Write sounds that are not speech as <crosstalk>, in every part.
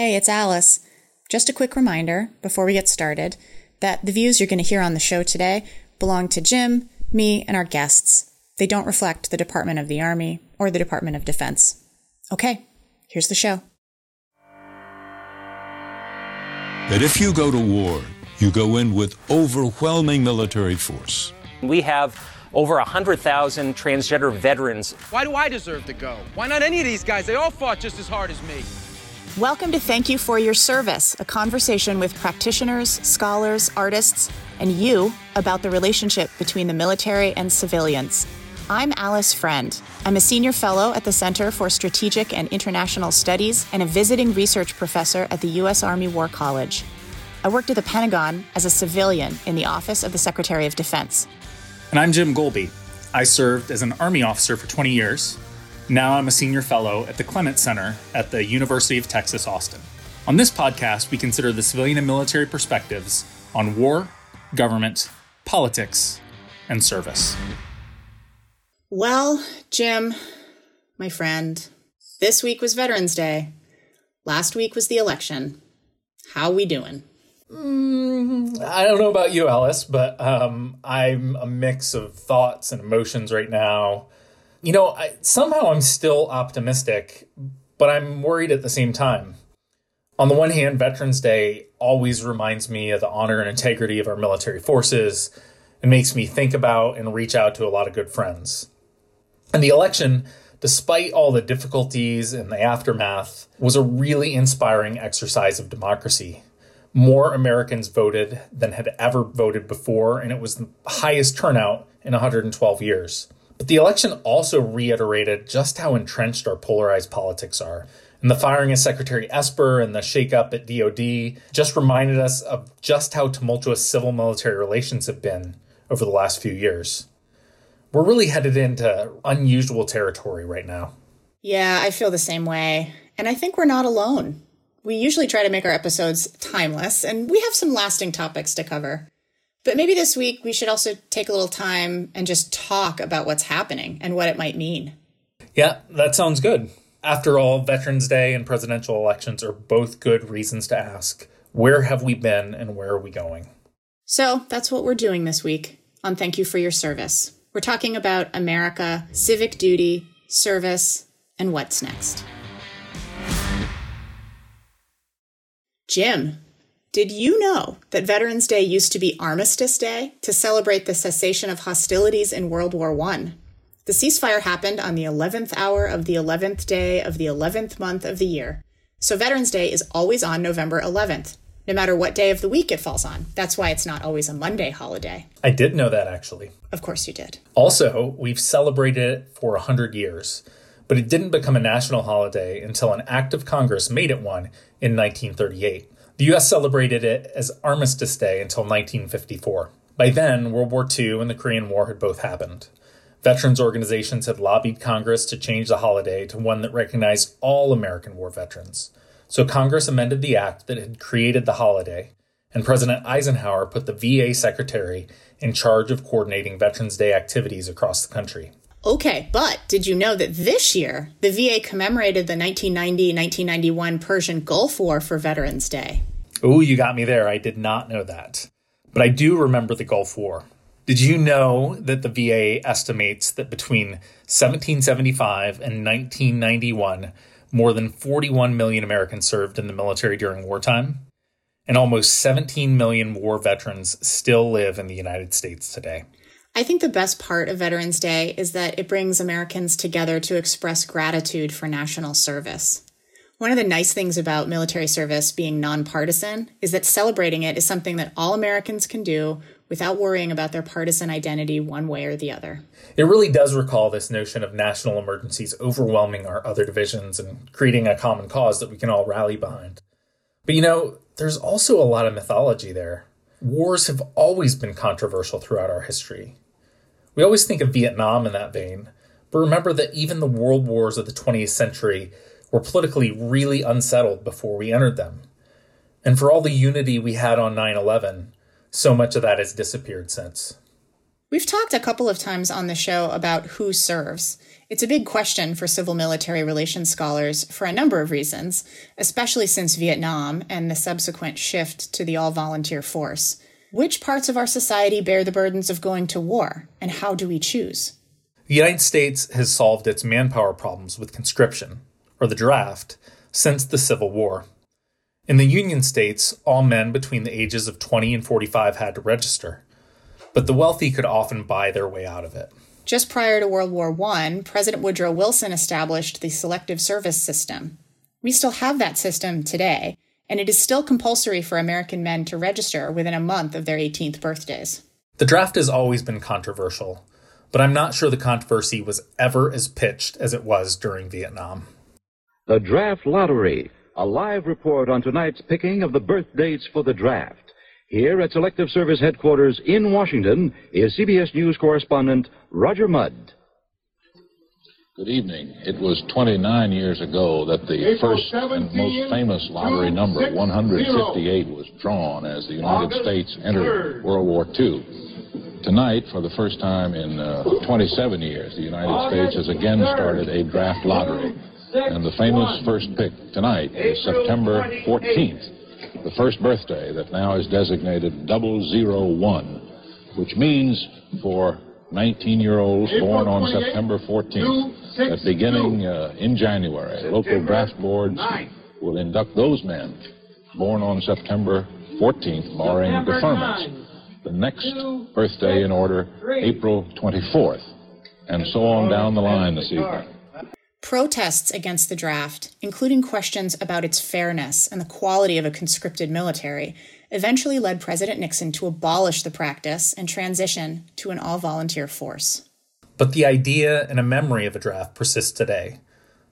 Hey, it's Alice. Just a quick reminder before we get started that the views you're going to hear on the show today belong to Jim, me, and our guests. They don't reflect the Department of the Army or the Department of Defense. Okay, here's the show. That if you go to war, you go in with overwhelming military force. We have over 100,000 transgender veterans. Why do I deserve to go? Why not any of these guys? They all fought just as hard as me. Welcome to Thank You for Your Service, a conversation with practitioners, scholars, artists, and you about the relationship between the military and civilians. I'm Alice Friend. I'm a senior fellow at the Center for Strategic and International Studies and a visiting research professor at the U.S. Army War College. I worked at the Pentagon as a civilian in the Office of the Secretary of Defense. And I'm Jim Golby. I served as an Army officer for 20 years now I'm a senior fellow at the Clements Center at the University of Texas, Austin. On this podcast, we consider the civilian and military perspectives on war, government, politics, and service. Well, Jim, my friend, this week was Veterans Day. Last week was the election. How we doing? Mm, I don't know about you, Alice, but um, I'm a mix of thoughts and emotions right now you know, I, somehow I'm still optimistic, but I'm worried at the same time. On the one hand, Veterans Day always reminds me of the honor and integrity of our military forces. and makes me think about and reach out to a lot of good friends. And the election, despite all the difficulties and the aftermath, was a really inspiring exercise of democracy. More Americans voted than had ever voted before, and it was the highest turnout in 112 years. But the election also reiterated just how entrenched our polarized politics are. And the firing of Secretary Esper and the shakeup at DoD just reminded us of just how tumultuous civil military relations have been over the last few years. We're really headed into unusual territory right now. Yeah, I feel the same way. And I think we're not alone. We usually try to make our episodes timeless, and we have some lasting topics to cover. But maybe this week we should also take a little time and just talk about what's happening and what it might mean. Yeah, that sounds good. After all, Veterans Day and presidential elections are both good reasons to ask where have we been and where are we going? So that's what we're doing this week on Thank You for Your Service. We're talking about America, civic duty, service, and what's next. Jim, did you know that Veterans Day used to be Armistice Day to celebrate the cessation of hostilities in World War I? The ceasefire happened on the 11th hour of the 11th day of the 11th month of the year. So Veterans Day is always on November 11th, no matter what day of the week it falls on. That's why it's not always a Monday holiday. I did know that actually. Of course you did. Also, we've celebrated it for 100 years, but it didn't become a national holiday until an act of Congress made it one in 1938. The US celebrated it as Armistice Day until 1954. By then, World War II and the Korean War had both happened. Veterans organizations had lobbied Congress to change the holiday to one that recognized all American war veterans. So Congress amended the act that had created the holiday, and President Eisenhower put the VA secretary in charge of coordinating Veterans Day activities across the country. Okay, but did you know that this year the VA commemorated the 1990 1991 Persian Gulf War for Veterans Day? Oh, you got me there. I did not know that. But I do remember the Gulf War. Did you know that the VA estimates that between 1775 and 1991, more than 41 million Americans served in the military during wartime? And almost 17 million war veterans still live in the United States today. I think the best part of Veterans Day is that it brings Americans together to express gratitude for national service. One of the nice things about military service being nonpartisan is that celebrating it is something that all Americans can do without worrying about their partisan identity one way or the other. It really does recall this notion of national emergencies overwhelming our other divisions and creating a common cause that we can all rally behind. But you know, there's also a lot of mythology there. Wars have always been controversial throughout our history. We always think of Vietnam in that vein, but remember that even the world wars of the 20th century were politically really unsettled before we entered them. And for all the unity we had on 9 11, so much of that has disappeared since. We've talked a couple of times on the show about who serves. It's a big question for civil military relations scholars for a number of reasons, especially since Vietnam and the subsequent shift to the all volunteer force. Which parts of our society bear the burdens of going to war, and how do we choose? The United States has solved its manpower problems with conscription, or the draft, since the Civil War. In the Union states, all men between the ages of 20 and 45 had to register, but the wealthy could often buy their way out of it. Just prior to World War I, President Woodrow Wilson established the Selective Service System. We still have that system today, and it is still compulsory for American men to register within a month of their 18th birthdays. The draft has always been controversial, but I'm not sure the controversy was ever as pitched as it was during Vietnam. The Draft Lottery, a live report on tonight's picking of the birth dates for the draft. Here at Selective Service Headquarters in Washington is CBS News correspondent Roger Mudd. Good evening. It was 29 years ago that the first and most famous lottery number, 158, was drawn as the United States entered World War II. Tonight, for the first time in uh, 27 years, the United States has again started a draft lottery. And the famous first pick tonight is September 14th, the first birthday that now is designated 001, which means for 19-year-olds born on September 14th, that beginning uh, in January, local draft boards will induct those men born on September 14th, barring deferments. The next birthday in order, April 24th, and so on down the line this evening. Protests against the draft, including questions about its fairness and the quality of a conscripted military, eventually led President Nixon to abolish the practice and transition to an all volunteer force. But the idea and a memory of a draft persists today,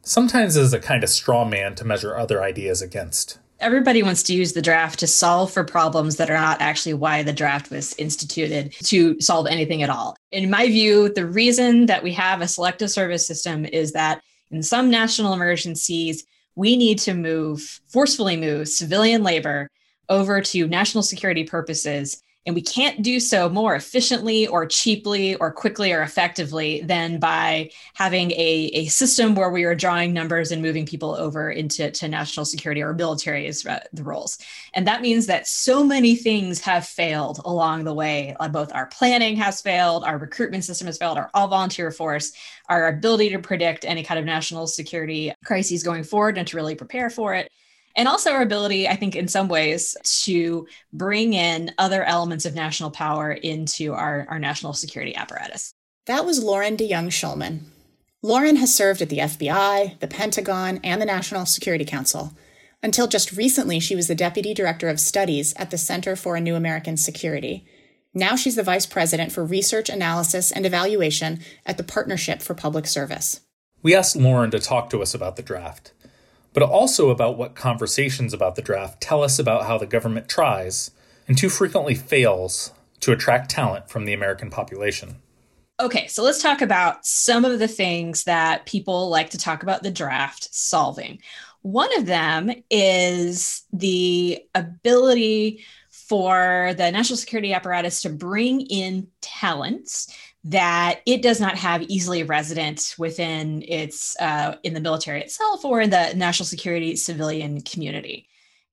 sometimes as a kind of straw man to measure other ideas against. Everybody wants to use the draft to solve for problems that are not actually why the draft was instituted to solve anything at all. In my view, the reason that we have a selective service system is that in some national emergencies, we need to move, forcefully move civilian labor over to national security purposes. And we can't do so more efficiently or cheaply or quickly or effectively than by having a, a system where we are drawing numbers and moving people over into to national security or military is the roles. And that means that so many things have failed along the way. Uh, both our planning has failed, our recruitment system has failed, our all volunteer force, our ability to predict any kind of national security crises going forward and to really prepare for it and also our ability, I think, in some ways, to bring in other elements of national power into our, our national security apparatus. That was Loren DeJonge Schulman. Loren has served at the FBI, the Pentagon, and the National Security Council. Until just recently, she was the Deputy Director of Studies at the Center for a New American Security. Now she's the Vice President for Research, Analysis, and Evaluation at the Partnership for Public Service. We asked Loren to talk to us about the draft but also about what conversations about the draft tell us about how the government tries, and too frequently fails, to attract talent from the American population. Okay, so let's talk about some of the things that people like to talk about the draft solving. One of them is the ability for the national security apparatus to bring in talents that it does not have easily resident within its uh, in the military itself or in the national security civilian community.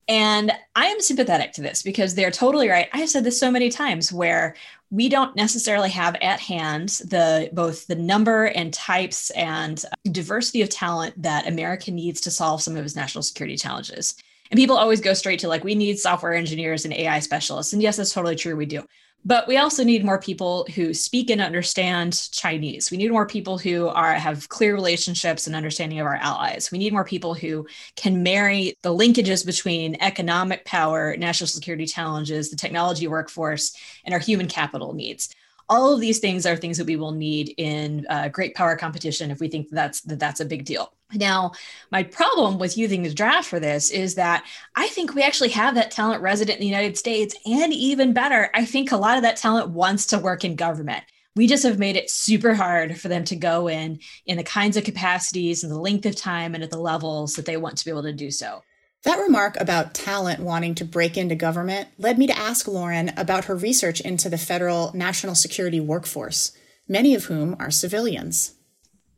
And i am sympathetic to this because they're totally right. I have said this so many times where we don't necessarily have at hand the both the number and types and diversity of talent that america needs to solve some of its national security challenges. And people always go straight to like we need software engineers and ai specialists. And yes that's totally true we do but we also need more people who speak and understand Chinese. We need more people who are have clear relationships and understanding of our allies. We need more people who can marry the linkages between economic power, national security challenges, the technology workforce, and our human capital needs all of these things are things that we will need in uh, great power competition if we think that's that that's a big deal. Now my problem with using the draft for this is that i think we actually have that talent resident in the united states and even better i think a lot of that talent wants to work in government. We just have made it super hard for them to go in in the kinds of capacities and the length of time and at the levels that they want to be able to do so That remark about talent wanting to break into government led me to ask Loren about her research into the federal national security workforce, many of whom are civilians.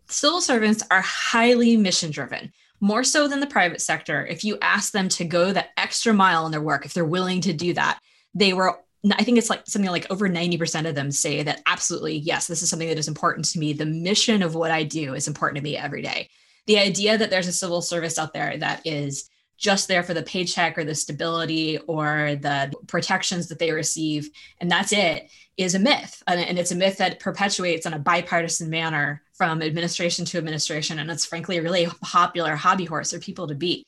Civil servants are highly mission driven, more so than the private sector. If you ask them to go the extra mile in their work, if they're willing to do that, they were I think it's like something like over 90% of them say that absolutely, yes, this is something that is important to me. The mission of what I do is important to me every day. The idea that there's a civil service out there that is just there for the paycheck or the stability or the protections that they receive. And that's it is a myth. And it's a myth that perpetuates in a bipartisan manner from administration to administration. And it's frankly a really popular hobby horse for people to beat.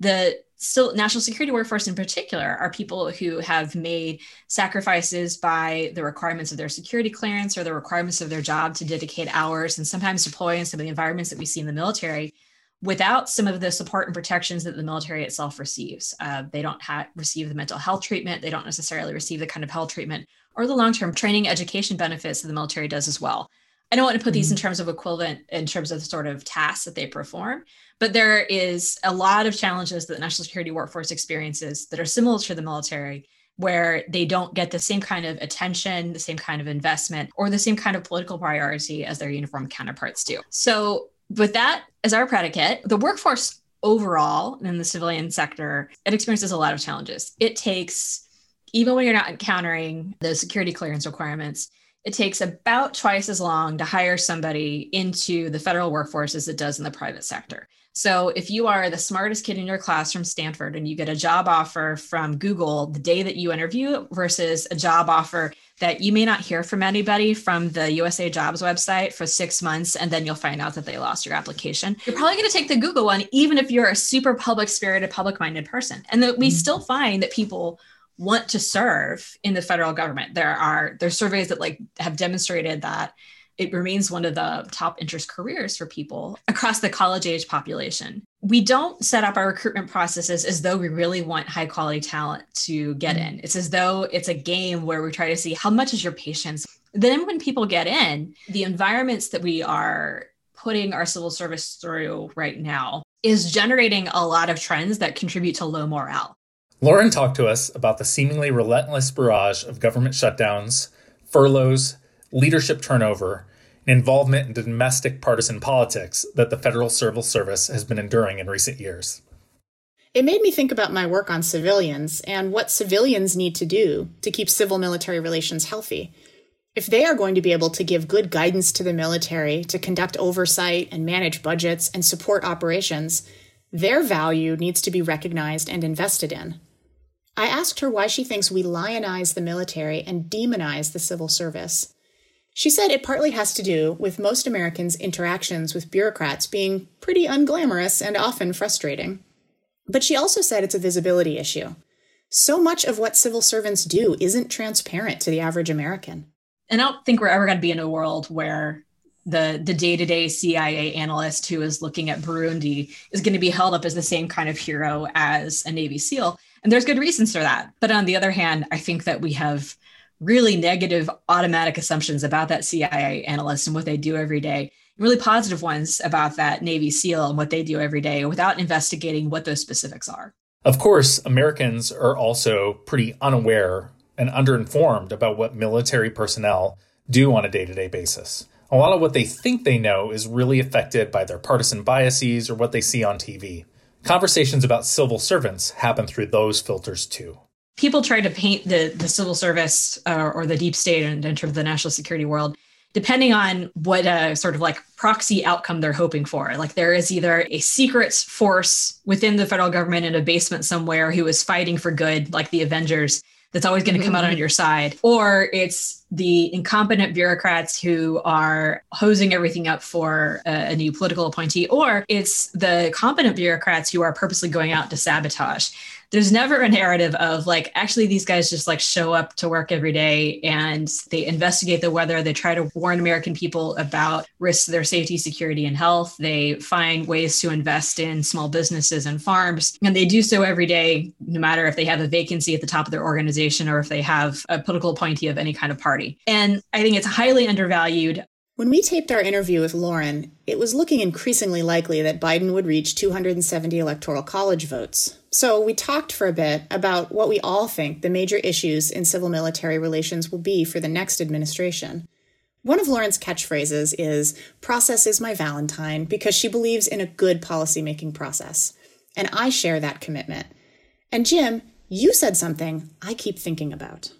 The still national security workforce in particular are people who have made sacrifices by the requirements of their security clearance or the requirements of their job to dedicate hours and sometimes deploy in some of the environments that we see in the military without some of the support and protections that the military itself receives. Uh, they don't ha- receive the mental health treatment. They don't necessarily receive the kind of health treatment or the long term training education benefits that the military does as well. I don't want to put these in mm-hmm. terms of equivalent in terms of the sort of tasks that they perform, but there is a lot of challenges that the national security workforce experiences that are similar to the military where they don't get the same kind of attention, the same kind of investment, or the same kind of political priority as their uniform counterparts do. So with that as our predicate, the workforce overall in the civilian sector, it experiences a lot of challenges. It takes, even when you're not encountering the security clearance requirements, it takes about twice as long to hire somebody into the federal workforce as it does in the private sector. So if you are the smartest kid in your class from Stanford and you get a job offer from Google the day that you interview versus a job offer that you may not hear from anybody from the USA Jobs website for six months, and then you'll find out that they lost your application. You're probably going to take the Google one, even if you're a super public spirited, public minded person. And that we mm-hmm. still find that people want to serve in the federal government. There are there's surveys that like have demonstrated that it remains one of the top interest careers for people across the college age population. We don't set up our recruitment processes as though we really want high quality talent to get mm-hmm. in. It's as though it's a game where we try to see how much is your patience. Then, when people get in, the environments that we are putting our civil service through right now is generating a lot of trends that contribute to low morale. Loren talked to us about the seemingly relentless barrage of government shutdowns, furloughs, leadership turnover, and involvement in domestic partisan politics that the Federal Civil Service has been enduring in recent years. It made me think about my work on civilians and what civilians need to do to keep civil military relations healthy. If they are going to be able to give good guidance to the military, to conduct oversight and manage budgets and support operations, their value needs to be recognized and invested in. I asked her why she thinks we lionize the military and demonize the civil service. She said it partly has to do with most Americans' interactions with bureaucrats being pretty unglamorous and often frustrating. But she also said it's a visibility issue. So much of what civil servants do isn't transparent to the average American. And I don't think we're ever going to be in a world where the the day-to-day CIA analyst who is looking at Burundi is going to be held up as the same kind of hero as a Navy SEAL. And there's good reasons for that. But on the other hand, I think that we have really negative automatic assumptions about that CIA analyst and what they do every day, really positive ones about that Navy SEAL and what they do every day without investigating what those specifics are. Of course, Americans are also pretty unaware and underinformed about what military personnel do on a day to day basis. A lot of what they think they know is really affected by their partisan biases or what they see on TV. Conversations about civil servants happen through those filters too people try to paint the the civil service uh, or the deep state in, in terms of the national security world depending on what a sort of like proxy outcome they're hoping for. Like there is either a secret force within the federal government in a basement somewhere who is fighting for good, like the Avengers, that's always going to come out on mm-hmm. your side, or it's the incompetent bureaucrats who are hosing everything up for a, a new political appointee, or it's the competent bureaucrats who are purposely going out to sabotage there's never a narrative of like actually these guys just like show up to work every day and they investigate the weather. They try to warn american people about risks to their safety security and health. They find ways to invest in small businesses and farms. And they do so every day no matter if they have a vacancy at the top of their organization or if they have a political appointee of any kind of party. And i think it's highly undervalued When we taped our interview with Loren, it was looking increasingly likely that Biden would reach 270 electoral college votes. So we talked for a bit about what we all think the major issues in civil military relations will be for the next administration. One of Loren's catchphrases is process is my Valentine because she believes in a good policymaking process. And I share that commitment. And Jim, you said something I keep thinking about.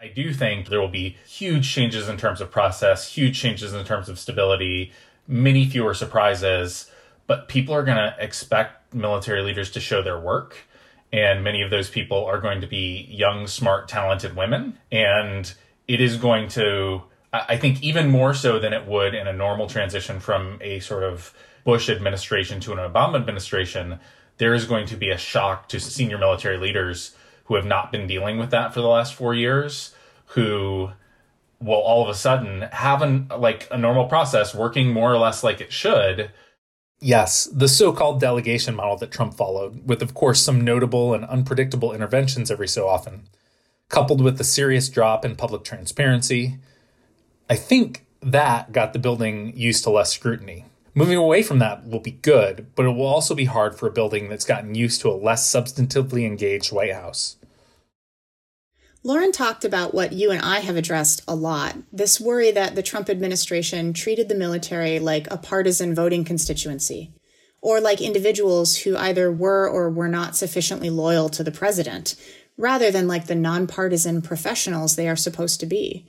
I do think there will be huge changes in terms of process, huge changes in terms of stability, many fewer surprises, but people are going to expect military leaders to show their work. And many of those people are going to be young, smart, talented women. And it is going to, I think, even more so than it would in a normal transition from a sort of Bush administration to an Obama administration, there is going to be a shock to senior military leaders who have not been dealing with that for the last four years, who will all of a sudden have an like a normal process working more or less like it should. Yes, the so called delegation model that Trump followed, with of course some notable and unpredictable interventions every so often, coupled with the serious drop in public transparency. I think that got the building used to less scrutiny. Moving away from that will be good, but it will also be hard for a building that's gotten used to a less substantively engaged White House. Loren talked about what you and I have addressed a lot this worry that the Trump administration treated the military like a partisan voting constituency, or like individuals who either were or were not sufficiently loyal to the president, rather than like the nonpartisan professionals they are supposed to be.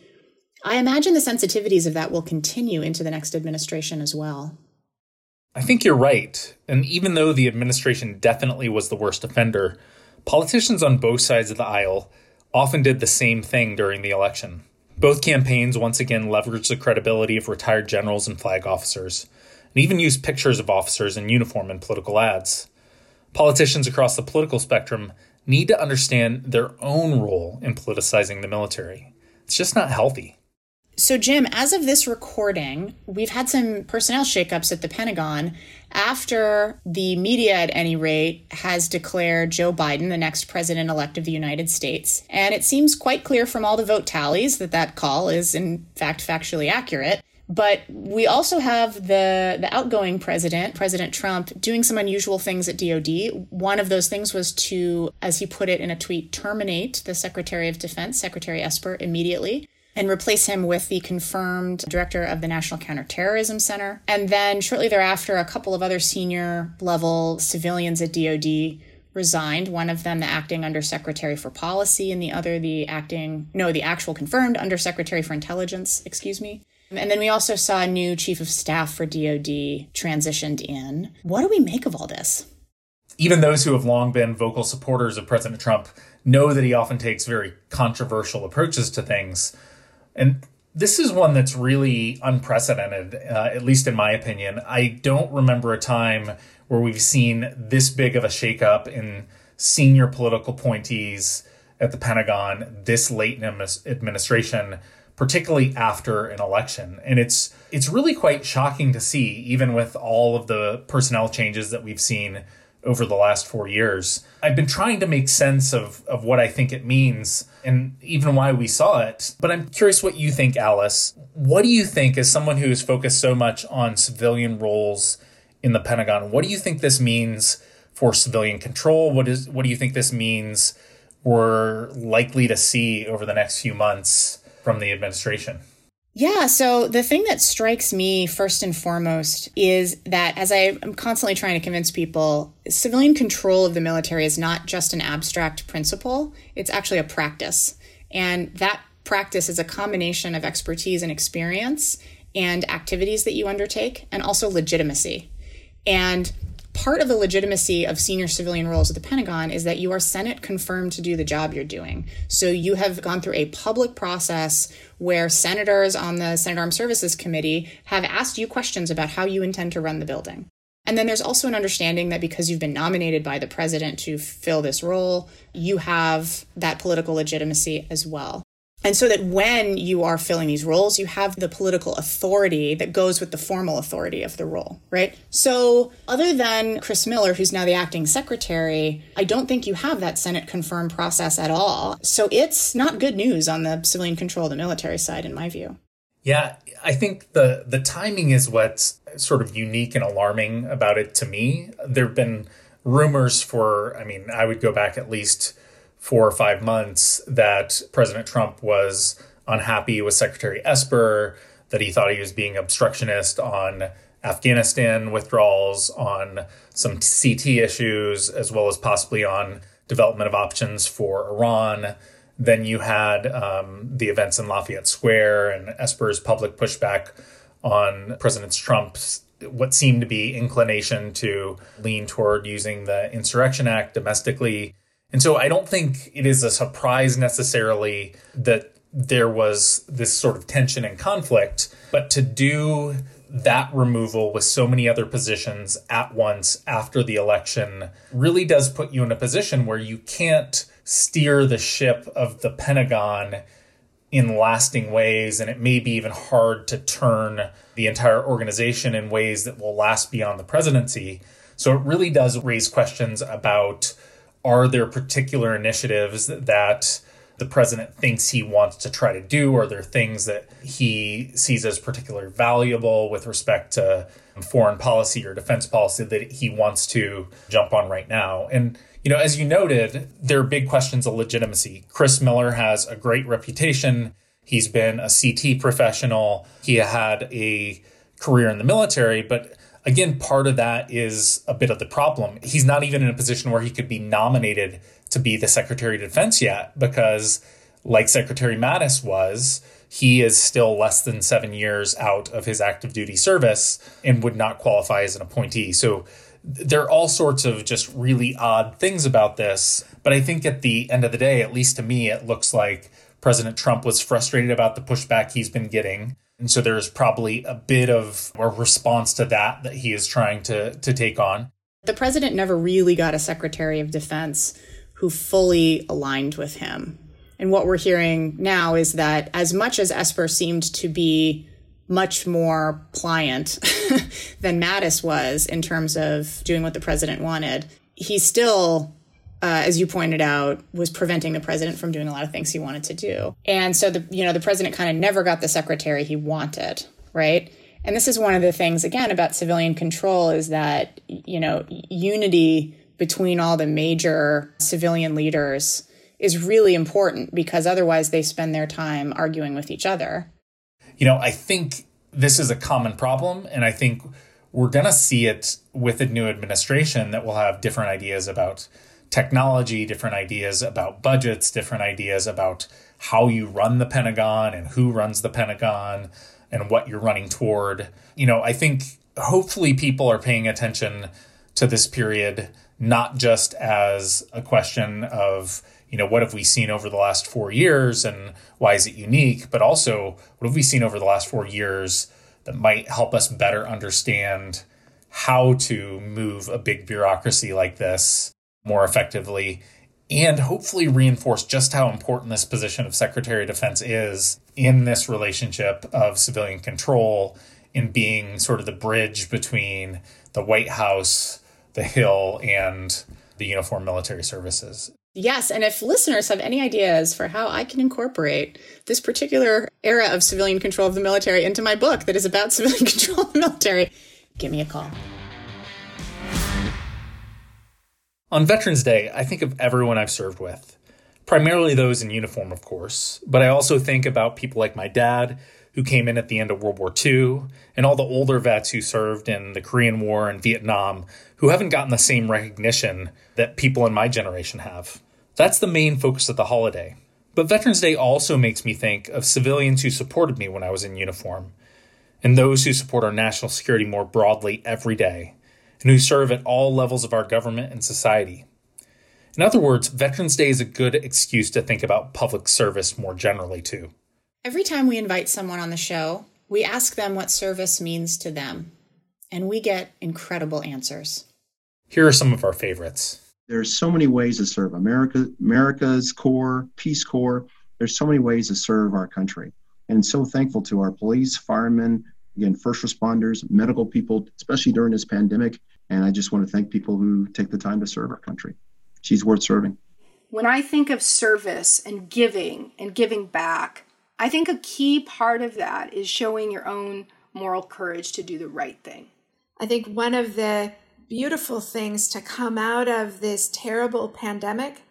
I imagine the sensitivities of that will continue into the next administration as well. I think you're right. And even though the administration definitely was the worst offender, politicians on both sides of the aisle often did the same thing during the election. Both campaigns once again leveraged the credibility of retired generals and flag officers, and even used pictures of officers in uniform in political ads. Politicians across the political spectrum need to understand their own role in politicizing the military. It's just not healthy. So, Jim, as of this recording, we've had some personnel shakeups at the Pentagon after the media, at any rate, has declared Joe Biden the next president elect of the United States. And it seems quite clear from all the vote tallies that that call is, in fact, factually accurate. But we also have the, the outgoing president, President Trump, doing some unusual things at DOD. One of those things was to, as he put it in a tweet, terminate the Secretary of Defense, Secretary Esper, immediately and replace him with the confirmed director of the National Counterterrorism Center. And then shortly thereafter, a couple of other senior level civilians at DoD resigned. One of them, the acting undersecretary for policy, and the other, the acting, no, the actual confirmed undersecretary for intelligence, excuse me. And then we also saw a new chief of staff for DoD transitioned in. What do we make of all this? Even those who have long been vocal supporters of President Trump know that he often takes very controversial approaches to things. And this is one that's really unprecedented, uh, at least in my opinion. I don't remember a time where we've seen this big of a shakeup in senior political appointees at the Pentagon this late in administration, particularly after an election. And it's it's really quite shocking to see, even with all of the personnel changes that we've seen over the last four years. I've been trying to make sense of, of what I think it means and even why we saw it. But I'm curious what you think, Alice. What do you think, as someone who is focused so much on civilian roles in the Pentagon, what do you think this means for civilian control? What is what do you think this means we're likely to see over the next few months from the administration? Yeah, so the thing that strikes me first and foremost is that as I am constantly trying to convince people, civilian control of the military is not just an abstract principle, it's actually a practice. And that practice is a combination of expertise and experience and activities that you undertake, and also legitimacy. And part of the legitimacy of senior civilian roles at the Pentagon is that you are Senate confirmed to do the job you're doing. So you have gone through a public process where senators on the Senate Armed Services Committee have asked you questions about how you intend to run the building. And then there's also an understanding that because you've been nominated by the president to fill this role, you have that political legitimacy as well. And so that when you are filling these roles, you have the political authority that goes with the formal authority of the role, right? So, other than Chris Miller, who's now the acting secretary, I don't think you have that Senate confirmed process at all. So, it's not good news on the civilian control of the military side, in my view. Yeah, I think the the timing is what's sort of unique and alarming about it to me. There've been rumors for, I mean, I would go back at least four or five months that President Trump was unhappy with Secretary Esper, that he thought he was being obstructionist on Afghanistan withdrawals, on some CT issues, as well as possibly on development of options for Iran. Then you had um, the events in Lafayette Square and Esper's public pushback on President Trump's what seemed to be inclination to lean toward using the Insurrection Act domestically. And so I don't think it is a surprise necessarily that there was this sort of tension and conflict, but to do that removal with so many other positions at once after the election really does put you in a position where you can't steer the ship of the Pentagon in lasting ways, and it may be even hard to turn the entire organization in ways that will last beyond the presidency. So it really does raise questions about are there particular initiatives that the president thinks he wants to try to do? Are there things that he sees as particularly valuable with respect to foreign policy or defense policy that he wants to jump on right now? And you know, as you noted, there are big questions of legitimacy. Chris Miller has a great reputation. He's been a CT professional. He had a career in the military, but again, part of that is a bit of the problem. He's not even in a position where he could be nominated to be the Secretary of Defense yet because, like Secretary Mattis was, he is still less than seven years out of his active duty service and would not qualify as an appointee. So there are all sorts of just really odd things about this. But I think at the end of the day, at least to me, it looks like President Trump was frustrated about the pushback he's been getting. And so there's probably a bit of a response to that that he is trying to, to take on. The president never really got a Secretary of Defense who fully aligned with him. And what we're hearing now is that as much as Esper seemed to be much more pliant <laughs> than Mattis was in terms of doing what the president wanted. He still, uh, as you pointed out, was preventing the president from doing a lot of things he wanted to do. And so the you know the president kind of never got the secretary he wanted, right? And this is one of the things again about civilian control is that you know unity between all the major civilian leaders is really important because otherwise they spend their time arguing with each other you know, I think this is a common problem, and I think we're going to see it with a new administration that will have different ideas about technology, different ideas about budgets, different ideas about how you run the Pentagon and who runs the Pentagon and what you're running toward. You know, I think hopefully people are paying attention to this period not just as a question of you know, what have we seen over the last four years and why is it unique? But also, what have we seen over the last four years that might help us better understand how to move a big bureaucracy like this more effectively and hopefully reinforce just how important this position of Secretary of Defense is in this relationship of civilian control in being sort of the bridge between the White House, the Hill, and the uniformed military services. Yes, and if listeners have any ideas for how I can incorporate this particular era of civilian control of the military into my book that is about <laughs> civilian control of the military, give me a call. On Veterans Day, I think of everyone I've served with, primarily those in uniform, of course, but I also think about people like my dad, who came in at the end of World War II, and all the older vets who served in the Korean War and Vietnam, who haven't gotten the same recognition that people in my generation have. That's the main focus of the holiday. But Veterans Day also makes me think of civilians who supported me when I was in uniform, and those who support our national security more broadly every day, and who serve at all levels of our government and society. In other words, Veterans Day is a good excuse to think about public service more generally, too. Every time we invite someone on the show, we ask them what service means to them, and we get incredible answers. Here are some of our favorites. There's so many ways to serve America, AmeriCorps, Peace Corps. There's so many ways to serve our country. And so thankful to our police, firemen, again, first responders, medical people, especially during this pandemic. And I just want to thank people who take the time to serve our country. She's worth serving. When I think of service and giving and giving back, I think a key part of that is showing your own moral courage to do the right thing. I think one of the beautiful things to come out of this terrible pandemic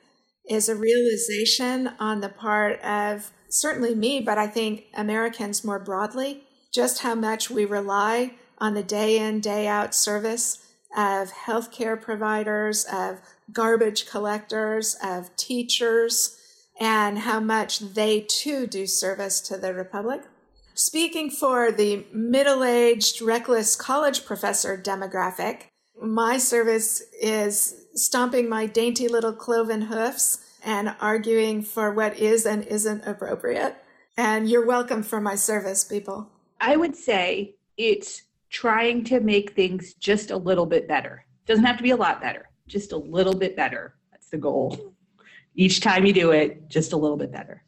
is a realization on the part of certainly me, but I think Americans more broadly, just how much we rely on the day in, day out service of healthcare providers, of garbage collectors, of teachers, and how much they too do service to the Republic. Speaking for the middle aged, reckless college professor demographic, my service is stomping my dainty little cloven hoofs and arguing for what is and isn't appropriate. And you're welcome for my service, people. I would say it's trying to make things just a little bit better. Doesn't have to be a lot better, just a little bit better. That's the goal. Each time you do it, just a little bit better.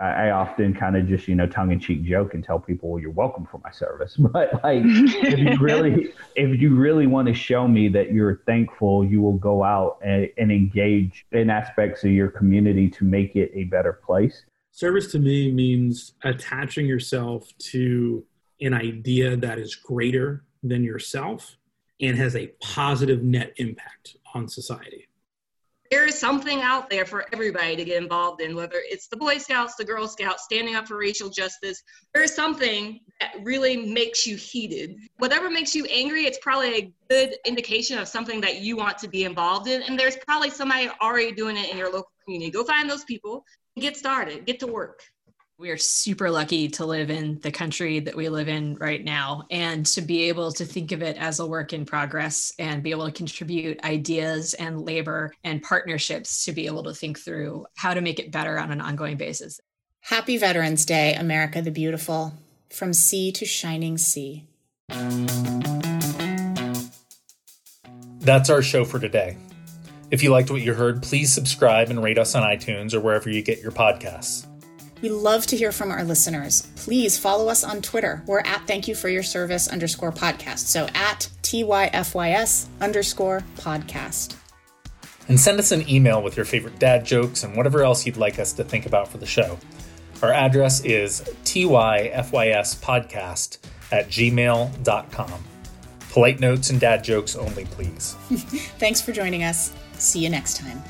I often kind of just you know tongue in cheek joke and tell people well, you're welcome for my service. <laughs> But like if you really <laughs> if you really want to show me that you're thankful, you will go out and, and engage in aspects of your community to make it a better place. Service to me means attaching yourself to an idea that is greater than yourself and has a positive net impact on society there is something out there for everybody to get involved in, whether it's the Boy Scouts, the Girl Scouts, standing up for racial justice. There is something that really makes you heated. Whatever makes you angry, it's probably a good indication of something that you want to be involved in. And there's probably somebody already doing it in your local community. Go find those people, get started, get to work we are super lucky to live in the country that we live in right now and to be able to think of it as a work in progress and be able to contribute ideas and labor and partnerships to be able to think through how to make it better on an ongoing basis. Happy Veterans Day, America the Beautiful, from sea to shining sea. That's our show for today. If you liked what you heard, please subscribe and rate us on iTunes or wherever you get your podcasts. We love to hear from our listeners. Please follow us on Twitter. We're at thank you for your service underscore podcast. So at TYFYS underscore podcast. And send us an email with your favorite dad jokes and whatever else you'd like us to think about for the show. Our address is tyfyspodcast at gmail.com. Polite notes and dad jokes only, please. <laughs> Thanks for joining us. See you next time.